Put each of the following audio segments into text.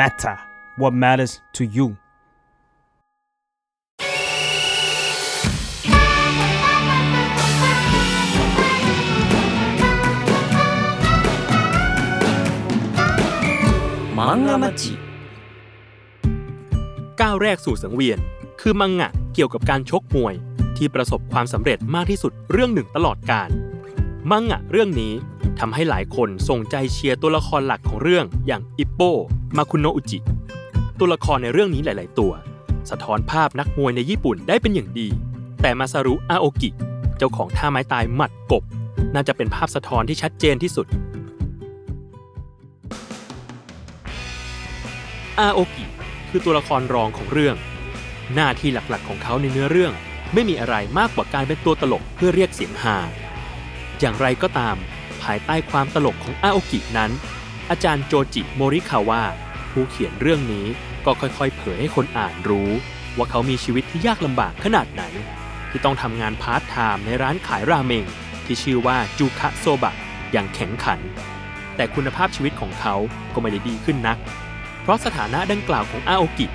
matter what matters to you มังงะมัจิก้าวแรกสู่สังเวียน คือมังงะเกี่ยวกับการชกมวย ที่ประสบความสำเร็จมากที่สุดเรื่องหนึ่งตลอดกาลมังงะเรื่องนี้ ทำให้หลายคนส่งใจเชียร์ตัวละครหลักของเรื่องอย่างอิปโปมาคุโนอุจิ ตัวละครในเรื่องนี้หลาย ๆ ตัว สะท้อนภาพนักมวยในญี่ปุ่นได้เป็นอย่างดี แต่มาซารุอาโอกิ เจ้าของท่าไม้ตายหมัดกบ น่าจะเป็นภาพสะท้อนที่ชัดเจนที่สุดอาโอกิคือตัวละครรองของเรื่อง หน้าที่หลักๆของเขาในเนื้อเรื่อง ไม่มีอะไรมากกว่าการเป็นตัวตลกเพื่อเรียกเสียงฮาอย่างไรก็ตาม ภายใต้ความตลกของอาโอกินั้น อาจารย์โจจิโมริคาวะผู้เขียนเรื่องนี้ก็ค่อยๆ เผยให้คนอ่านรู้ ว่าเขามีชีวิตที่ยากลำบากขนาดไหน ที่ต้องทำงานพาร์ทไทม์ในร้านขายราเมง ที่ชื่อว่าจูคะโซบะอย่างแข็งขัน แต่คุณภาพชีวิตของเขาก็ไม่ได้ดีขึ้นนัก เพราะสถานะดังกล่าวของอาโอกิ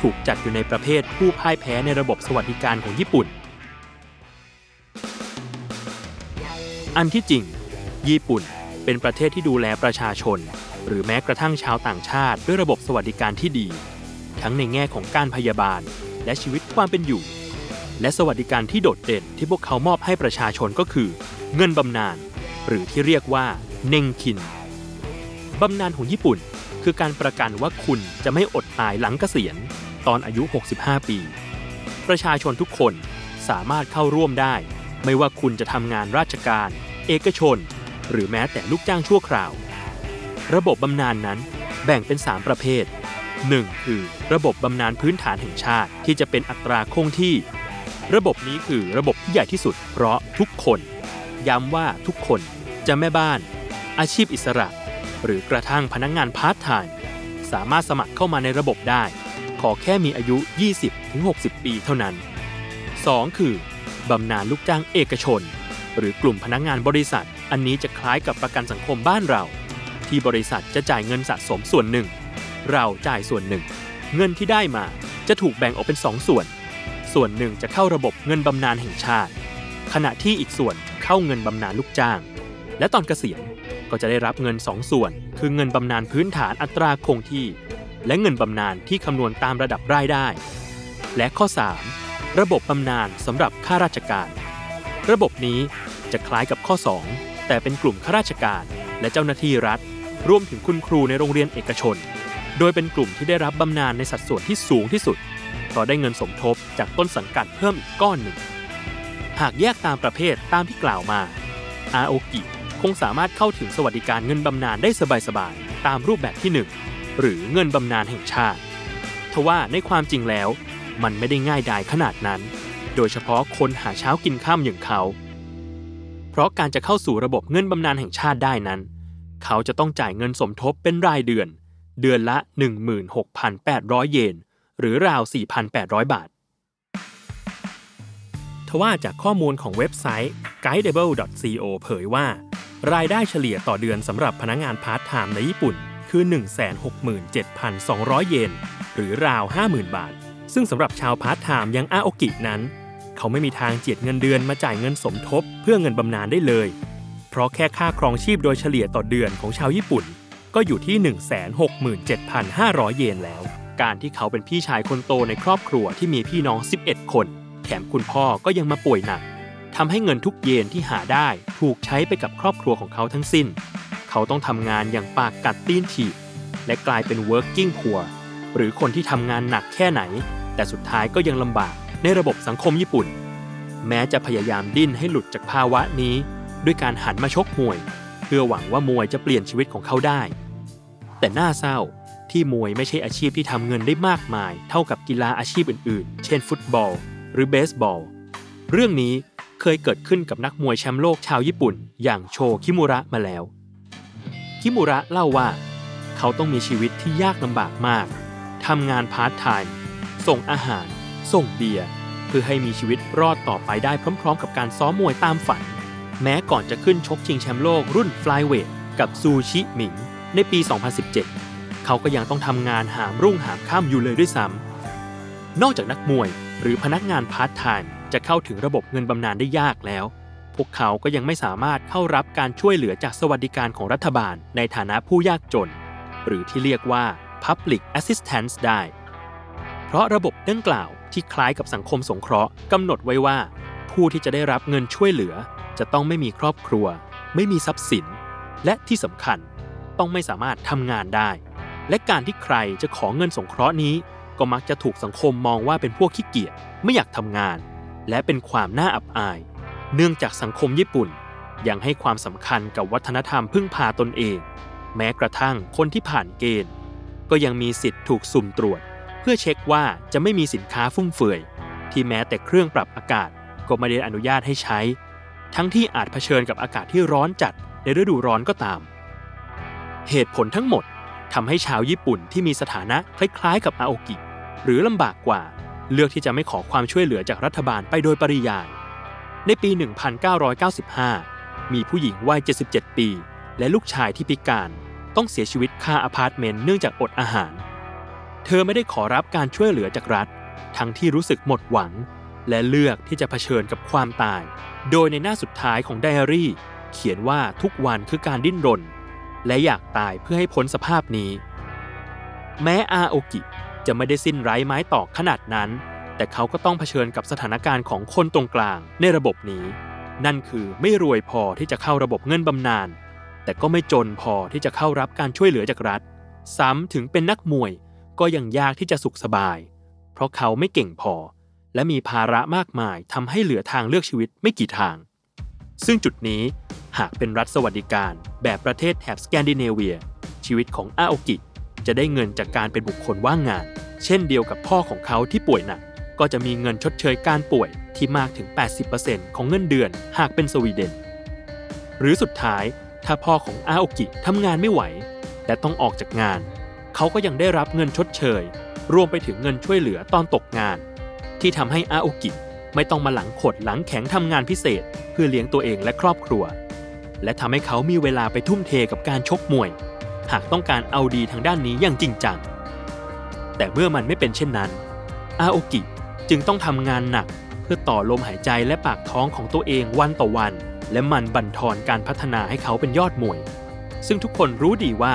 ถูกจัดอยู่ในประเภทผู้พ่ายแพ้ในระบบสวัสดิการของญี่ปุ่น อันที่จริง ญี่ปุ่น เป็นประเทศที่ดูแลประชาชน หรือแม้กระทั่งชาวต่างชาติ ด้วยระบบสวัสดิการที่ดี ทั้งในแง่ของการพยาบาล และชีวิตความเป็นอยู่ และสวัสดิการที่โดดเด่นที่พวกเขามอบให้ประชาชนก็คือ เงินบำนาญหรือที่เรียกว่าเนงคินบำนาญของญี่ปุ่น คือการประกันว่าคุณจะไม่อดตายหลังเกษียณ ตอนอายุ 65 ปี ประชาชนทุกคนสามารถเข้าร่วมได้ ไม่ว่าคุณจะทำงานราชการ เอกชน หรือแม้แต่ลูกจ้างชั่วคราว ระบบบำนาญนั้นแบ่งเป็น 3 ประเภท 1. คือระบบบำนาญพื้นฐานแห่งชาติที่จะเป็นอัตราคงที่ ระบบนี้คือระบบที่ใหญ่ที่สุด เพราะทุกคน ย้ำว่าทุกคนจะแม่บ้าน อาชีพอิสระ หรือกระทั่งพนักงานพาร์ทไทม์สามารถสมัครเข้ามาในระบบได้ ขอแค่มีอายุ 20-60 ปีเท่านั้น 2. คือบำนาญลูกจ้างเอกชน หรือกลุ่มพนักงงานบริษัท อันนี้จะคล้ายกับประกันสังคมบ้านเรา ที่บริษัทจะจ่ายเงินสะสมส่วนหนึ่ง เราจ่ายส่วนหนึ่ง เงินที่ได้มาจะถูกแบ่งออกเป็น 2 ส่วน ส่วนหนึ่งจะเข้าระบบเงินบำนาญแห่งชาติ ขณะที่อีกส่วนเข้าเงินบำนาญลูกจ้าง และตอนเกษียณก็จะได้รับเงิน 2 ส่วน คือเงินบำนาญพื้นฐานอัตราคงที่ และเงินบำนาญที่คำนวณตามระดับรายได้ และข้อ 3 ระบบบำนาญสำหรับข้าราชการ ระบบนี้จะคล้ายกับข้อ 2 แต่เป็นกลุ่มข้าราชการ และเจ้าหน้าที่รัฐ รวมถึงคุณครูในโรงเรียนเอกชน โดยเป็นกลุ่มที่ได้รับบำนาญในสัดส่วนที่สูงที่สุดเพราะได้เงินสมทบจากต้นสังกัดเพิ่มอีกก้อนหนึ่ง หากแยกตามประเภทตามที่กล่าวมาอาโอกิคงสามารถเข้าถึงสวัสดิการเงินบำนาญได้สบายๆตามรูปแบบที่ 1 หรือเงินบำนาญแห่งชาติทว่าในความจริงแล้ว มันไม่ได้ง่ายดายขนาดนั้น โดยเฉพาะคนหาเช้ากินข้ามอย่างเขา เพราะการจะเข้าสู่ระบบเงินบำนาญแห่งชาติได้นั้น เขาจะต้องจ่ายเงินสมทบเป็นรายเดือน เดือนละ 16,800 เยน หรือราว 4,800 บาท ทว่าจากข้อมูลของเว็บไซต์ guideable.co เผยว่า รายได้เฉลี่ยต่อเดือนสำหรับพนักงานพาร์ทไทม์ในญี่ปุ่น คือ 167,200 เยน หรือราว 50,000 บาท ซึ่งสำหรับชาวพาร์ทไทม์อย่างอาโอกินั้น เขาไม่มีทางเจียดเงินเดือนมาจ่ายเงินสมทบ เพื่อเงินบำนาญได้เลย เพราะแค่ค่าครองชีพโดยเฉลี่ยต่อเดือนของชาวญี่ปุ่น ก็อยู่ที่ 167,500 เยนแล้ว การที่เขาเป็นพี่ชายคนโตในครอบครัวที่มีพี่น้อง 11 คน แถมคุณพ่อก็ยังมาป่วยหนักทำให้เงินทุกเยนที่หาได้ถูกใช้ไปกับครอบครัวของเขาทั้งสิ้น เขาต้องทำงานอย่างปากกัดตีนถีบและกลายเป็น working poor หรือคนที่ทำงานหนักแค่ไหน แต่สุดท้ายก็ยังลำบาก ในระบบสังคมญี่ปุ่น แม้จะพยายามดิ้นให้หลุดจากภาวะนี้ ด้วยการหันมาชกมวย เพื่อหวังว่ามวยจะเปลี่ยนชีวิตของเขาได้ แต่น่าเศร้าที่มวยไม่ใช่อาชีพที่ทำเงินได้มากมาย เท่ากับกีฬาอาชีพอื่นๆ เช่นฟุตบอล หรือเบสบอล เรื่องนี้เคยเกิดขึ้นกับนักมวยแชมป์โลกชาวญี่ปุ่น อย่างโชคิมุระมาแล้ว คิมุระเล่าว่า เขาต้องมีชีวิตที่ยากลำบากมากทำงานพาร์ทไทม์ส่งอาหาร ส่งเบียร์เพื่อให้มีชีวิตรอดต่อไปได้พร้อม ๆ กับการซ้อมมวยตามฝัน แม้ก่อนจะขึ้นชกชิงแชมป์โลกรุ่นฟลายเวทกับซูชิหมิงในปี 2017 เขาก็ยังต้องทำงานหามรุ่งหามค่ำอยู่เลยด้วยซ้ำนอกจากนักมวยหรือพนักงานพาร์ทไทม์จะเข้าถึงระบบเงินบำนาญได้ยากแล้ว พวกเขาก็ยังไม่สามารถเข้ารับการช่วยเหลือจากสวัสดิการของรัฐบาลในฐานะผู้ยากจน หรือที่เรียกว่า Public Assistance ได้ เพราะระบบดังกล่าว ที่คล้ายกับสังคมสงเคราะห์กำหนดไว้ว่า ผู้ที่จะได้รับเงินช่วยเหลือ จะต้องไม่มีครอบครัว ไม่มีทรัพย์สิน และที่สำคัญต้องไม่สามารถทำงานได้ และการที่ใครจะขอเงินสงเคราะห์นี้ ก็มักจะถูกสังคมมองว่าเป็นพวกขี้เกียจไม่อยากทำงาน และเป็นความน่าอับอาย เนื่องจากสังคมญี่ปุ่น ยังให้ความสำคัญกับวัฒนธรรมพึ่งพาตนเอง แม้กระทั่งคนที่ผ่านเกณฑ์ ก็ยังมีสิทธิ์ถูกสุ่มตรวจ พื่อเช็คว่าจะไม่มีสินค้าฟุ่มเฟือย ที่แม้แต่เครื่องปรับอากาศก็ไม่ได้อนุญาตให้ใช้ ทั้งที่อาจเผชิญกับอากาศที่ร้อนจัดในฤดูร้อนก็ตาม เหตุผลทั้งหมดทำให้ชาวญี่ปุ่นที่มีสถานะคล้ายๆ กับอาโอกิ หรือลำบากกว่า เลือกที่จะไม่ขอความช่วยเหลือจากรัฐบาลไปโดยปริยาย ในปี 1995 มีผู้หญิงวัย 77 ปี และลูกชายที่พิการ ต้องเสียชีวิตคาอพาร์ตเมนต์เนื่องจากอดอาหาร เธอไม่ได้ขอรับการช่วยเหลือจากรัฐ ทั้งที่รู้สึกหมดหวัง และเลือกที่จะเผชิญกับความตาย โดยในหน้าสุดท้ายของไดอารี่ เขียนว่าทุกวันคือการดิ้นรน และอยากตายเพื่อให้พ้นสภาพนี้ แม้อาโอกิจะไม่ได้สิ้นไร้ไม้ตอกขนาดนั้น แต่เขาก็ต้องเผชิญกับสถานการณ์ของคนตรงกลางในระบบนี้ นั่นคือไม่รวยพอที่จะเข้าระบบเงินบำนาญแต่ก็ไม่จนพอที่จะเข้ารับการช่วยเหลือจากรัฐ ซ้ำถึงเป็นนักมวย ก็ยังยากที่จะสุขสบาย เพราะเขาไม่เก่งพอ และมีภาระมากมายทำให้เหลือทางเลือกชีวิตไม่กี่ทาง ซึ่งจุดนี้หากเป็นรัฐสวัสดิการแบบประเทศแถบสแกนดิเนเวีย ชีวิตของอาโอกิจะได้เงินจากการเป็นบุคคลว่างงาน เช่นเดียวกับพ่อของเขาที่ป่วยหนัก ก็จะมีเงินชดเชยการป่วยที่มากถึง 80%ของเงินเดือนหากเป็นสวีเดน หรือสุดท้ายถ้าพ่อของอาโอกิทำงานไม่ไหว และต้องออกจากงาน เขาก็ยังได้รับเงินชดเชย รวมไปถึงเงินช่วยเหลือตอนตกงาน ที่ทำให้อาโอกิไม่ต้องมาหลังขดหลังแข็งทำงานพิเศษ เพื่อเลี้ยงตัวเองและครอบครัว และทำให้เขามีเวลาไปทุ่มเทกับการชกมวย หากต้องการเอาดีทางด้านนี้อย่างจริงจัง แต่เมื่อมันไม่เป็นเช่นนั้น อาโอกิจึงต้องทำงานหนักเพื่อต่อลมหายใจและปากท้องของตัวเองวันต่อวัน และมันบั่นทอนการพัฒนาให้เขาเป็นยอดมวย ซึ่งทุกคนรู้ดีว่า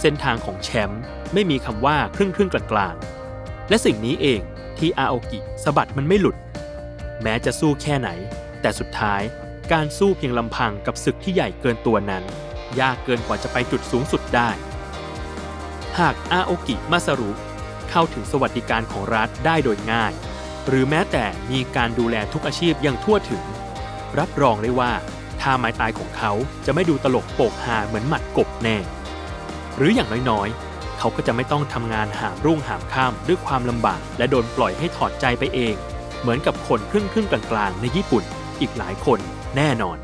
เส้นทางของแชมป์ไม่มีคำว่าครึ่งครึ่งกลางๆ และสิ่งนี้เองที่อาโอกิสะบัดมันไม่หลุด แม้จะสู้แค่ไหน แต่สุดท้ายการสู้เพียงลำพังกับศึกที่ใหญ่เกินตัวนั้น ยากเกินกว่าจะไปจุดสูงสุดได้ หากอาโอกิมาสรุเข้าถึงสวัสดิการของรัฐได้โดยง่าย หรือแม้แต่มีการดูแลทุกอาชีพอย่างทั่วถึง รับรองได้ว่าท่าไม้ตายของเขาจะไม่ดูตลกโปกฮาเหมือนหมัดกบแน่ หรืออย่างน้อยๆ เขาก็จะไม่ต้องทำงานหามรุ่งหามข้ามด้วยความลำบาก และโดนปล่อยให้ถอดใจไปเอง เหมือนกับคนครึ่งครึ่งกลางๆ ในญี่ปุ่น อีกหลายคนแน่นอน